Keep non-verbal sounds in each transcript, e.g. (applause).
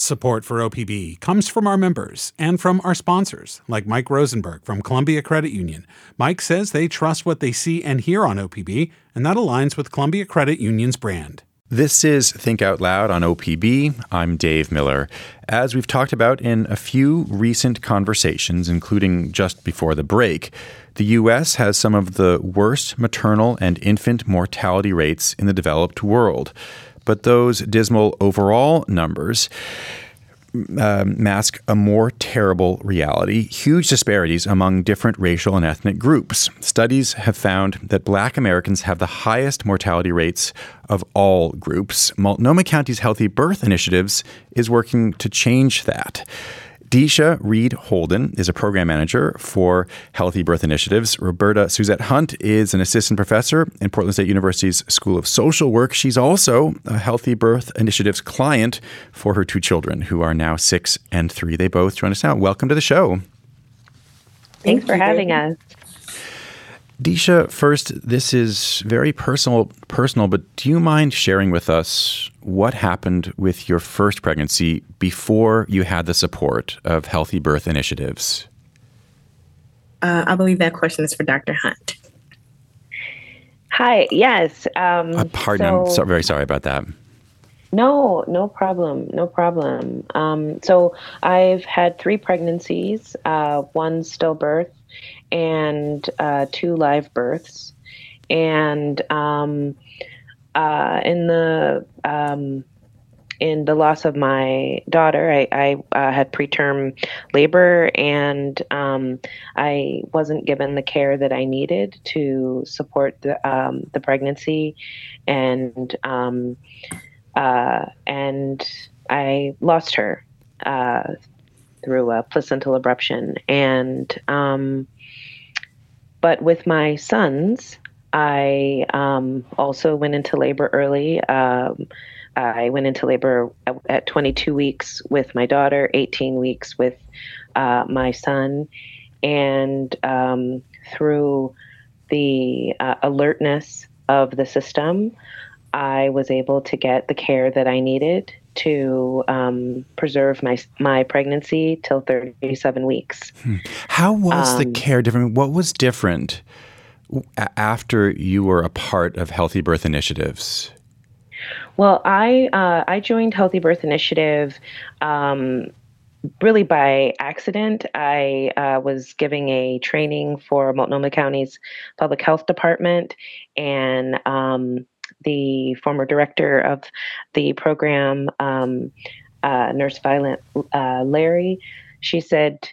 Support for OPB comes from our members and from our sponsors, like Mike Rosenberg from Columbia Credit Union. Mike says they trust what they see and hear on OPB, and that aligns with Columbia Credit Union's brand. This is Think Out Loud on OPB. I'm Dave Miller. As we've talked about in a few recent conversations, including just before the break, the U.S. has some of the worst maternal and infant mortality rates in the developed world but those dismal overall numbers uh, mask a more terrible reality huge disparities among different racial and ethnic groups. Studies have found that black Americans have the highest mortality rates of all groups. Multnomah County's Healthy Birth Initiatives is working to change that. Desha Reed Holden is a program manager for Healthy Birth Initiatives. Roberta Suzette Hunte is an assistant professor in Portland State University's School of Social Work. She's also a Healthy Birth Initiatives client for her two children, who are now six and three. They both join us now. Welcome to the show. Thanks for having us. Desha, first, this is very personal, personal, but do you mind sharing with us what happened with your first pregnancy before you had the support of Healthy Birth Initiatives? Uh, I believe that question is for Dr. Hunte. Hi. Yes. Um, uh, pardon. So, I'm so, very sorry about that. No, no problem. No problem. Um, so I've had three pregnancies, uh, one stillbirth, and uh, two live births. And um, uh, in the um, in the loss of my daughter, I, I uh, had preterm labor and um, I wasn't given the care that I needed to support the, um, the pregnancy, and um, uh, and I lost her uh, through a placental abruption, and um, but with my sons, I um, also went into labor early. Um, I went into labor at 22 weeks with my daughter, 18 weeks with uh, my son, and um, through the uh, alertness of the system, I was able to get the care that I needed to um, preserve my my pregnancy till 37 weeks. Hmm. How was um, the care different? What was different after you were a part of Healthy Birth Initiatives? Well, I uh, I joined Healthy Birth Initiative um, really by accident. I uh, was giving a training for Multnomah County's Public Health Department, and um, the former director of the program, um, uh, Nurse Violet uh, Larry, she said,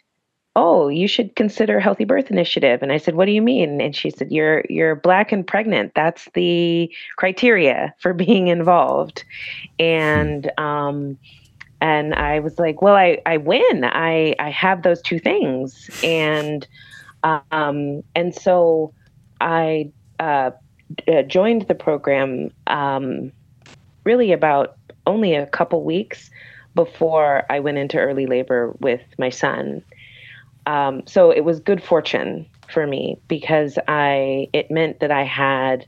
"Oh, you should consider Healthy Birth Initiative." And I said, "What do you mean?" And she said, "You're you're black and pregnant. That's the criteria for (laughs) being involved." And um, and I was like, "Well, I I win. I I have those two things." And um, and so I uh, uh, joined the program um, really about only a couple weeks before I went into early labor with my son. Um, so it was good fortune for me because I it meant that I had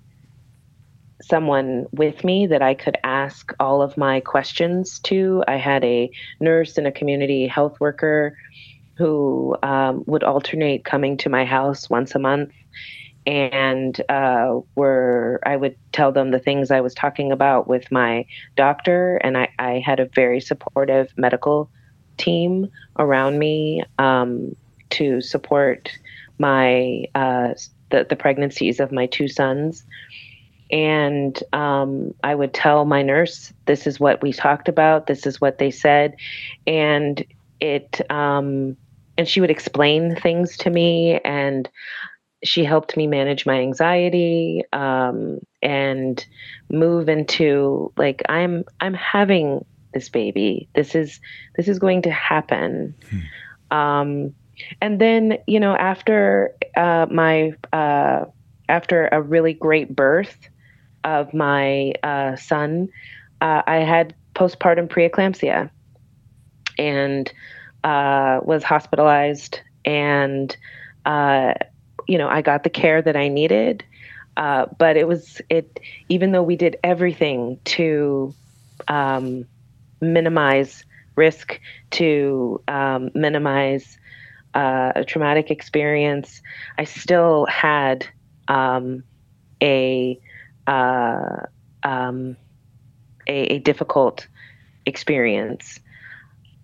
someone with me that I could ask all of my questions to. I had a nurse and a community health worker who um, would alternate coming to my house once a month and uh, were I would tell them the things I was talking about with my doctor, and I, I had a very supportive medical team around me um, to support my uh, the, the pregnancies of my two sons. And um, I would tell my nurse, "This is what we talked about. This is what they said," and it um, and she would explain things to me and she helped me manage my anxiety um, and move into like i'm i'm having this baby this is this is going to happen hmm. um, and then you know after uh, my uh, after a really great birth of my uh, son uh, i had postpartum preeclampsia and uh, was hospitalized and uh, you know, I got the care that I needed. Uh, but it was it even though we did everything to um, minimize risk to um, minimize uh, a traumatic experience, I still had um, a, uh, um, a, a difficult experience.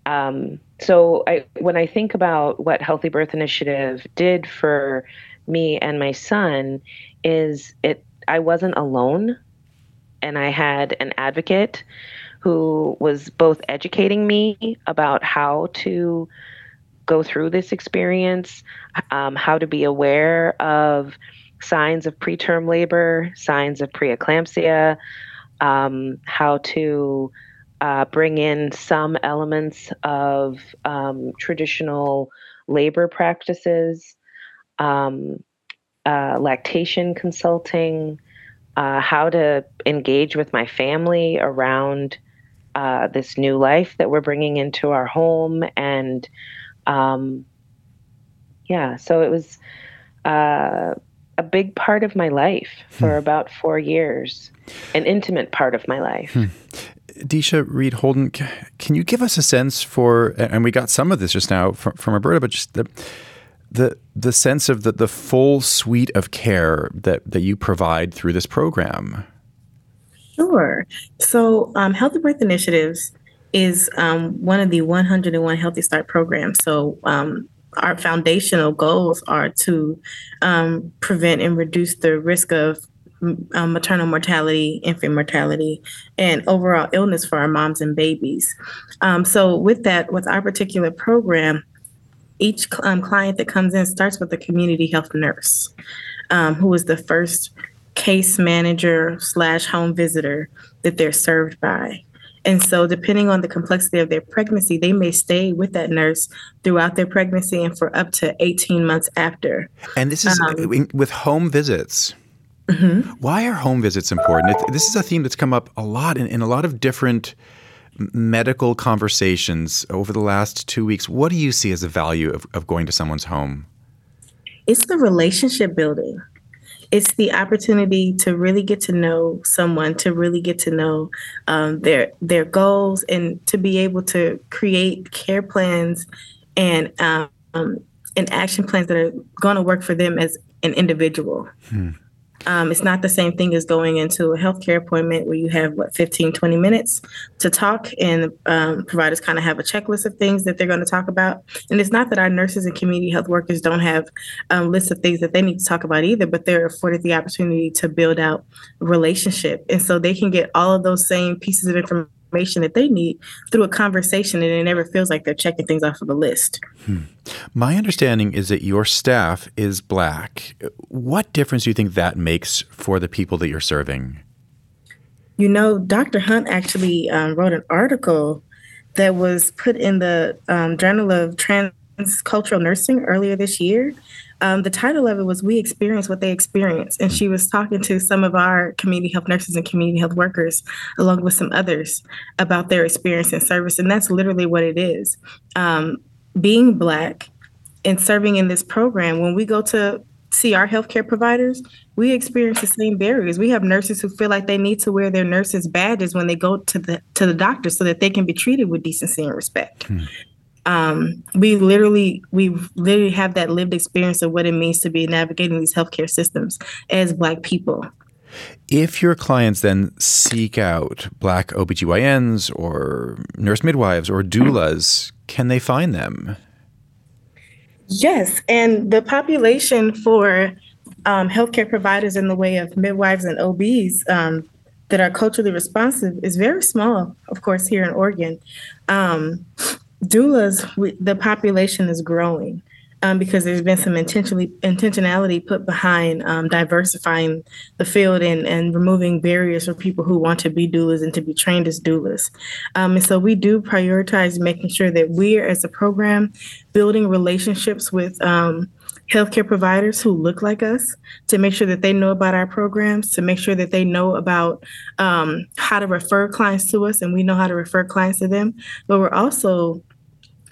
Um, so I, when I think about what Healthy Birth Initiative did for me and my son, is it I wasn't alone, and I had an advocate who was both educating me about how to go through this experience, um, how to be aware of signs of preterm labor, signs of preeclampsia, um, how to uh, bring in some elements of um, traditional labor practices, um, uh, lactation consulting, uh, how to engage with my family around uh, this new life that we're bringing into our home. And um, yeah, so it was uh, a big part of my life for hmm. about four years, an intimate part of my life. Hmm. Desha Reed Holden, can you give us a sense for, and we got some of this just now from, from Roberta, but just the, the, the sense of the, the full suite of care that, that you provide through this program? Sure. So, um, Healthy Birth Initiatives is um, one of the 101 Healthy Start programs. So, um, our foundational goals are to um, prevent and reduce the risk of um, maternal mortality, infant mortality, and overall illness for our moms and babies. Um, so, with that, with our particular program, each um, client that comes in starts with a community health nurse, um, who is the first case manager slash home visitor that they're served by. And so, depending on the complexity of their pregnancy, they may stay with that nurse throughout their pregnancy and for up to 18 months after. And this is um, with home visits. Mm-hmm. Why are home visits important? It, this is a theme that's come up a lot in, in a lot of different medical conversations over the last two weeks. What do you see as the value of, of going to someone's home? It's the relationship building. It's the opportunity to really get to know someone, to really get to know um, their their goals, and to be able to create care plans and um, and action plans that are going to work for them as an individual. Hmm. Um, it's not the same thing as going into a healthcare appointment where you have what 15 20 minutes to talk and um, providers kind of have a checklist of things that they're going to talk about. And it's not that our nurses and community health workers don't have um, lists of things that they need to talk about either but they're afforded the opportunity to build out relationship. And so they can get all of those same pieces of information information that they need through a conversation and it never feels like they're checking things off of a list. Hmm. My understanding is that your staff is black. What difference do you think that makes for the people that you're serving? You know, Dr. Hunte actually um, wrote an article that was put in the um, Journal of Transcultural Nursing earlier this year um, the title of it was We Experience What They Experience. And she was talking to some of our community health nurses and community health workers, along with some others, about their experience in service. And that's literally what it is. Um, being Black and serving in this program, when we go to see our healthcare providers, we experience the same barriers. We have nurses who feel like they need to wear their nurses badges when they go to the to the doctor so that they can be treated with decency and respect. Hmm um, we literally we literally have that lived experience of what it means to be navigating these healthcare systems as black people if your clients then seek out black OBGYNs or nurse midwives or doulas, can they find them? Yes, and the population for um, healthcare providers in the way of midwives and OBs um, that are culturally responsive is very small, of course, here in Oregon. Doulas, we, the population is growing um, because there's been some intentionally intentionality put behind um, diversifying the field and, and removing barriers for people who want to be doulas and to be trained as doulas. Um, and so we do prioritize making sure that we're, as a program, building relationships with um, healthcare providers who look like us to make sure that they know about our programs, to make sure that they know about um, how to refer clients to us and we know how to refer clients to them. But we're also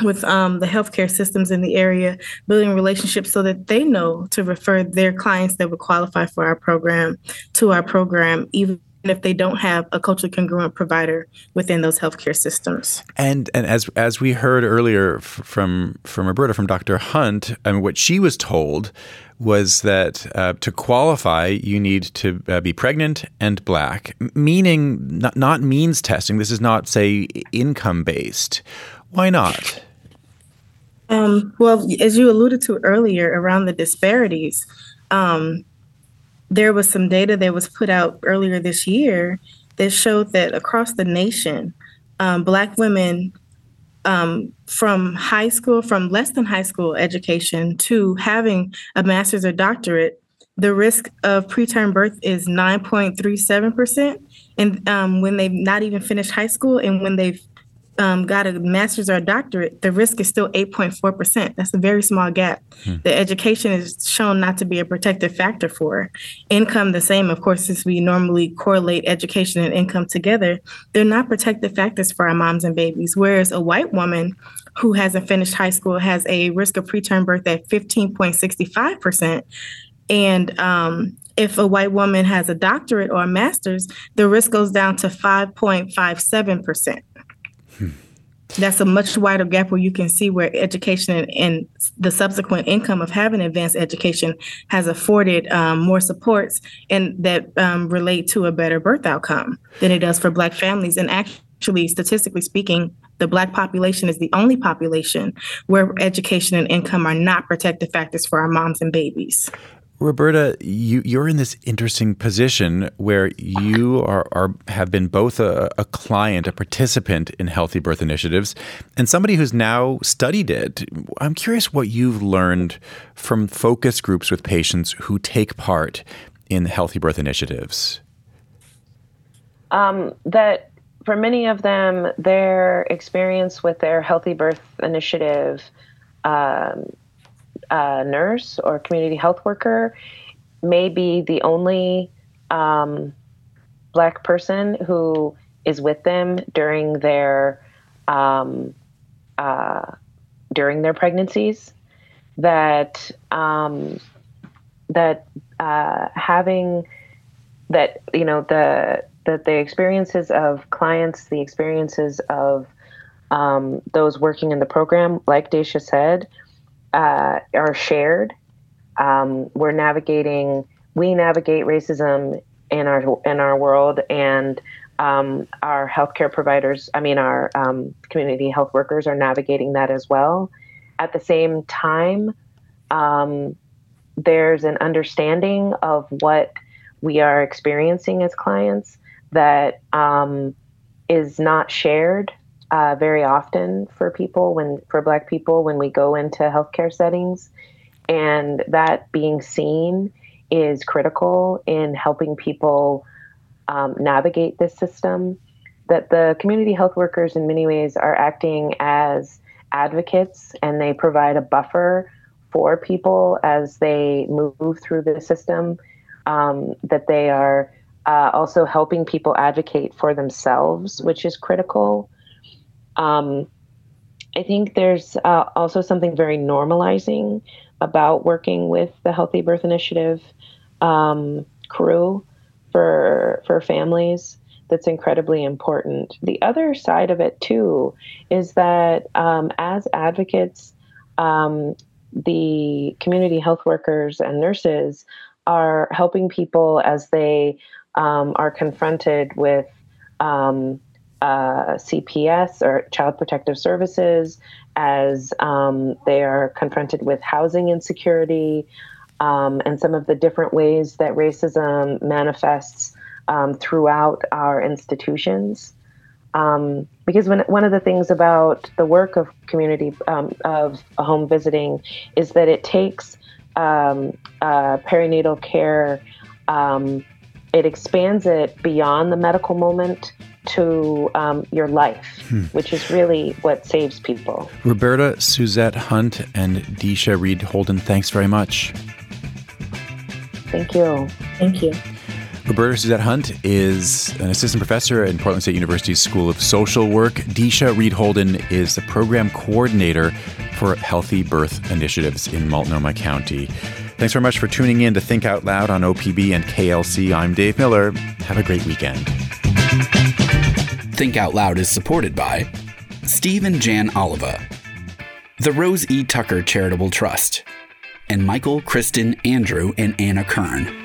with um, the healthcare systems in the area, building relationships so that they know to refer their clients that would qualify for our program to our program, even if they don't have a culturally congruent provider within those healthcare systems. And and as as we heard earlier from from Roberta from Dr. Hunte, I mean, what she was told was that uh, to qualify, you need to uh, be pregnant and black, meaning not, not means testing. This is not, say, income based. Why not? Um, well, as you alluded to earlier around the disparities, um, there was some data that was put out earlier this year that showed that across the nation, um, Black women um, from high school, from less than high school education to having a master's or doctorate, the risk of preterm birth is 9.37%. And um, when they've not even finished high school and when they've um, got a master's or a doctorate, the risk is still 8.4%. That's a very small gap. Hmm. The education is shown not to be a protective factor for income. The same, of course, since we normally correlate education and income together, they're not protective factors for our moms and babies. Whereas a white woman who hasn't finished high school has a risk of preterm birth at 15.65%. And um, if a white woman has a doctorate or a master's, the risk goes down to 5.57%. That's a much wider gap where you can see where education and, the subsequent income of having advanced education has afforded um, more supports and that um, relate to a better birth outcome than it does for Black families. And actually, statistically speaking, the Black population is the only population where education and income are not protective factors for our moms and babies. Roberta, you, you're in this interesting position where you are, are have been both a, a, client, a participant in healthy birth initiatives, and somebody who's now studied it. I'm curious what you've learned from focus groups with patients who take part in healthy birth initiatives. Um, that for many of them, their experience with their healthy birth initiative um, uh, nurse or community health worker may be the only um, black person who is with them during their um, uh, during their pregnancies. That um, that uh, having that you know the that the experiences of clients, the experiences of um, those working in the program, like Desha said, uh, are shared. Um, we're navigating, we navigate racism in our in our world, and um, our healthcare providers, I mean, our um, community health workers are navigating that as well. At the same time, um, there's an understanding of what we are experiencing as clients that um, is not shared uh, very often for people when for Black people when we go into healthcare settings, and that being seen is critical in helping people um, navigate this system. That the community health workers, in many ways, are acting as advocates and they provide a buffer for people as they move through the system. Um, that they are uh, also helping people advocate for themselves, which is critical. Um, I think there's uh, also something very normalizing about working with the Healthy Birth Initiative um, crew for for families. That's incredibly important. The other side of it too is that um, as advocates, um, the community health workers and nurses are helping people as they um, are confronted with um, uh, CPS or Child Protective Services as um, they are confronted with housing insecurity um, and some of the different ways that racism manifests um, throughout our institutions. Um, because when, one of the things about the work of community um, of home visiting is that it takes um, uh, perinatal care it expands it beyond the medical moment to um, your life, hmm. which is really what saves people. Roberta Suzette Hunte and Desha Reed Holden, thanks very much. Thank you. Thank you. Roberta Suzette Hunte is an assistant professor in Portland State University's School of Social Work. Desha Reed Holden is the program coordinator for Healthy Birth Initiatives in Multnomah County. Thanks very much for tuning in to Think Out Loud on OPB and KLC. I'm Dave Miller. Have a great weekend. Think Out Loud is supported by Steve and Jan Oliva, the Rose E. Tucker Charitable Trust, and Michael, Kristen, Andrew, and Anna Kern.